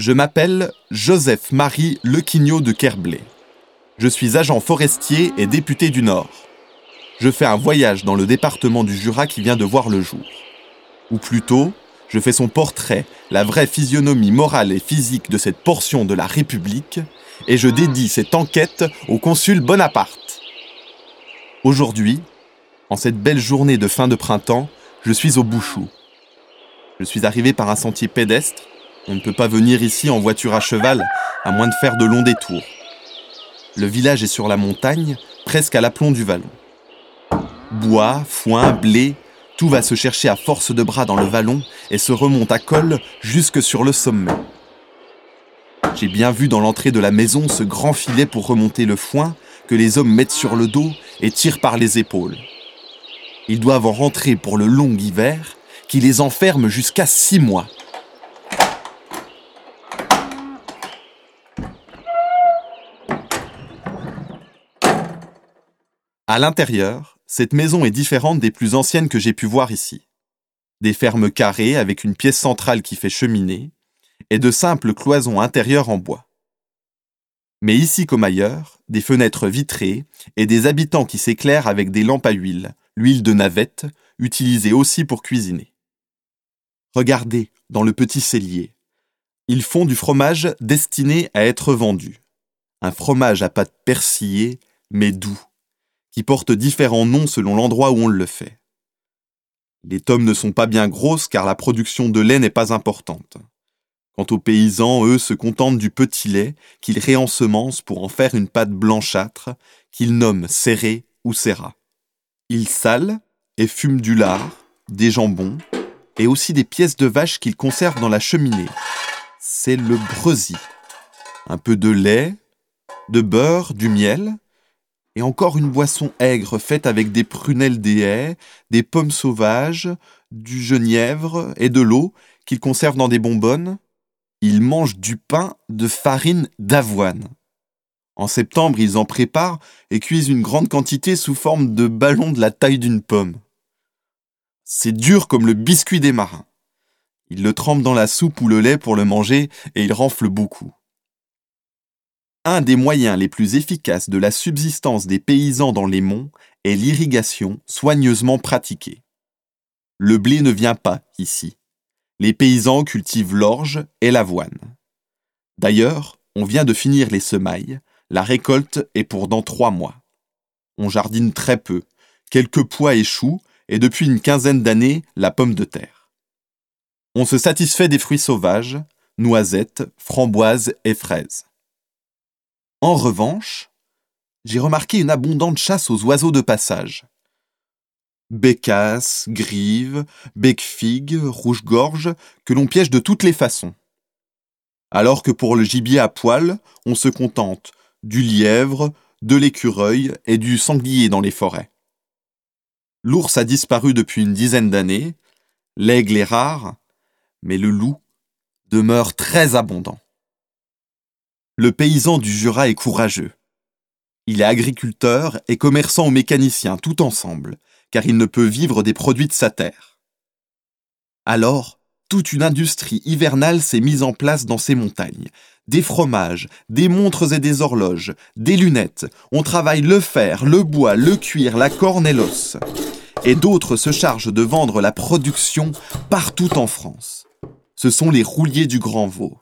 Je m'appelle Joseph-Marie Lequignot de Kerblé. Je suis agent forestier et député du Nord. Je fais un voyage dans le département du Jura qui vient de voir le jour. Ou plutôt, je fais son portrait, la vraie physionomie morale et physique de cette portion de la République, et je dédie cette enquête au consul Bonaparte. Aujourd'hui, en cette belle journée de fin de printemps, je suis au Bouchou. Je suis arrivé par un sentier pédestre on ne peut pas venir ici en voiture à cheval, à moins de faire de longs détours. Le village est sur la montagne, presque à l'aplomb du vallon. Bois, foin, blé, tout va se chercher à force de bras dans le vallon et se remonte à col jusque sur le sommet. J'ai bien vu dans l'entrée de la maison ce grand filet pour remonter le foin que les hommes mettent sur le dos et tirent par les épaules. Ils doivent en rentrer pour le long hiver qui les enferme jusqu'à six mois. À l'intérieur, cette maison est différente des plus anciennes que j'ai pu voir ici. Des fermes carrées avec une pièce centrale qui fait cheminée, et de simples cloisons intérieures en bois. Mais ici comme ailleurs, des fenêtres vitrées et des habitants qui s'éclairent avec des lampes à huile, l'huile de navette, utilisée aussi pour cuisiner. Regardez, dans le petit cellier. Ils font du fromage destiné à être vendu. Un fromage à pâte persillée, mais doux qui portent différents noms selon l'endroit où on le fait. Les tomes ne sont pas bien grosses car la production de lait n'est pas importante. Quant aux paysans, eux se contentent du petit lait qu'ils réensemencent pour en faire une pâte blanchâtre qu'ils nomment serré ou serra. Ils salent et fument du lard, des jambons et aussi des pièces de vache qu'ils conservent dans la cheminée. C'est le breuzy. Un peu de lait, de beurre, du miel, et encore une boisson aigre faite avec des prunelles des haies, des pommes sauvages, du genièvre et de l'eau qu'ils conservent dans des bonbonnes. Ils mangent du pain de farine d'avoine. En septembre, ils en préparent et cuisent une grande quantité sous forme de ballons de la taille d'une pomme. C'est dur comme le biscuit des marins. Ils le trempent dans la soupe ou le lait pour le manger et il renfle beaucoup. Un des moyens les plus efficaces de la subsistance des paysans dans les monts est l'irrigation soigneusement pratiquée. Le blé ne vient pas ici. Les paysans cultivent l'orge et l'avoine. D'ailleurs, on vient de finir les semailles, la récolte est pour dans trois mois. On jardine très peu, quelques pois choux, et depuis une quinzaine d'années, la pomme de terre. On se satisfait des fruits sauvages, noisettes, framboises et fraises. En revanche, j'ai remarqué une abondante chasse aux oiseaux de passage. Bécasses, grives, bec-figues, rouge-gorge, que l'on piège de toutes les façons. Alors que pour le gibier à poil, on se contente du lièvre, de l'écureuil et du sanglier dans les forêts. L'ours a disparu depuis une dizaine d'années, l'aigle est rare, mais le loup demeure très abondant. Le paysan du Jura est courageux. Il est agriculteur et commerçant ou mécanicien tout ensemble, car il ne peut vivre des produits de sa terre. Alors, toute une industrie hivernale s'est mise en place dans ces montagnes. Des fromages, des montres et des horloges, des lunettes. On travaille le fer, le bois, le cuir, la corne et l'os. Et d'autres se chargent de vendre la production partout en France. Ce sont les rouliers du Grand Vaud.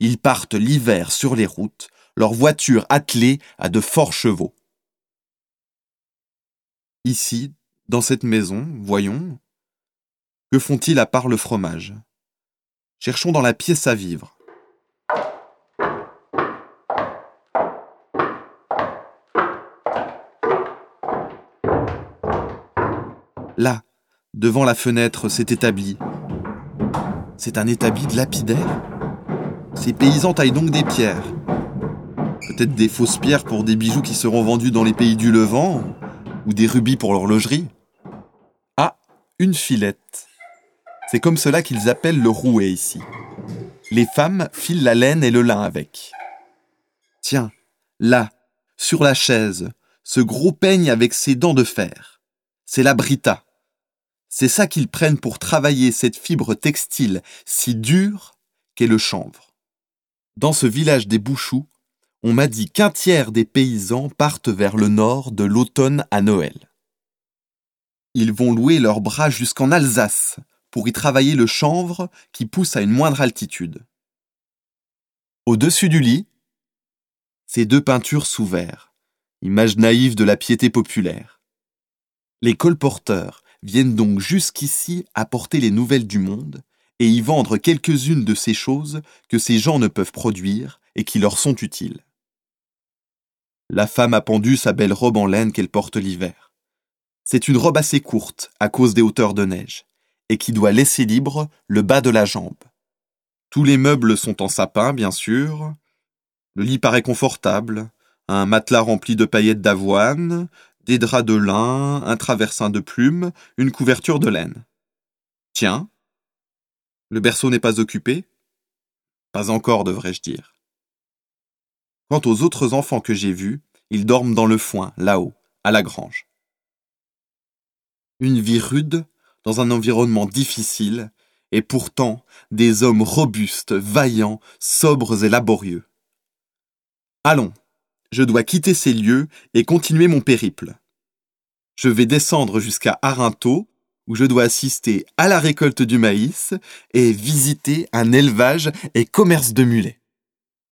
Ils partent l'hiver sur les routes, leur voiture attelée à de forts chevaux. Ici, dans cette maison, voyons, que font-ils à part le fromage? Cherchons dans la pièce à vivre. Là, devant la fenêtre, s'est établi. C'est un établi de lapidaire? Ces paysans taillent donc des pierres. Peut-être des fausses pierres pour des bijoux qui seront vendus dans les pays du Levant, ou des rubis pour l'horlogerie. Ah, une filette. C'est comme cela qu'ils appellent le rouet ici. Les femmes filent la laine et le lin avec. Tiens, là, sur la chaise, ce gros peigne avec ses dents de fer. C'est la brita. C'est ça qu'ils prennent pour travailler cette fibre textile si dure qu'est le chanvre. Dans ce village des Bouchoux, on m'a dit qu'un tiers des paysans partent vers le nord de l'automne à Noël. Ils vont louer leurs bras jusqu'en Alsace pour y travailler le chanvre qui pousse à une moindre altitude. Au-dessus du lit, ces deux peintures verre, image naïve de la piété populaire. Les colporteurs viennent donc jusqu'ici apporter les nouvelles du monde et y vendre quelques-unes de ces choses que ces gens ne peuvent produire et qui leur sont utiles. La femme a pendu sa belle robe en laine qu'elle porte l'hiver. C'est une robe assez courte à cause des hauteurs de neige, et qui doit laisser libre le bas de la jambe. Tous les meubles sont en sapin, bien sûr. Le lit paraît confortable, un matelas rempli de paillettes d'avoine, des draps de lin, un traversin de plumes, une couverture de laine. Tiens, le berceau n'est pas occupé Pas encore, devrais-je dire. Quant aux autres enfants que j'ai vus, ils dorment dans le foin, là-haut, à la grange. Une vie rude, dans un environnement difficile, et pourtant des hommes robustes, vaillants, sobres et laborieux. Allons, je dois quitter ces lieux et continuer mon périple. Je vais descendre jusqu'à Arinto, où je dois assister à la récolte du maïs et visiter un élevage et commerce de mulets.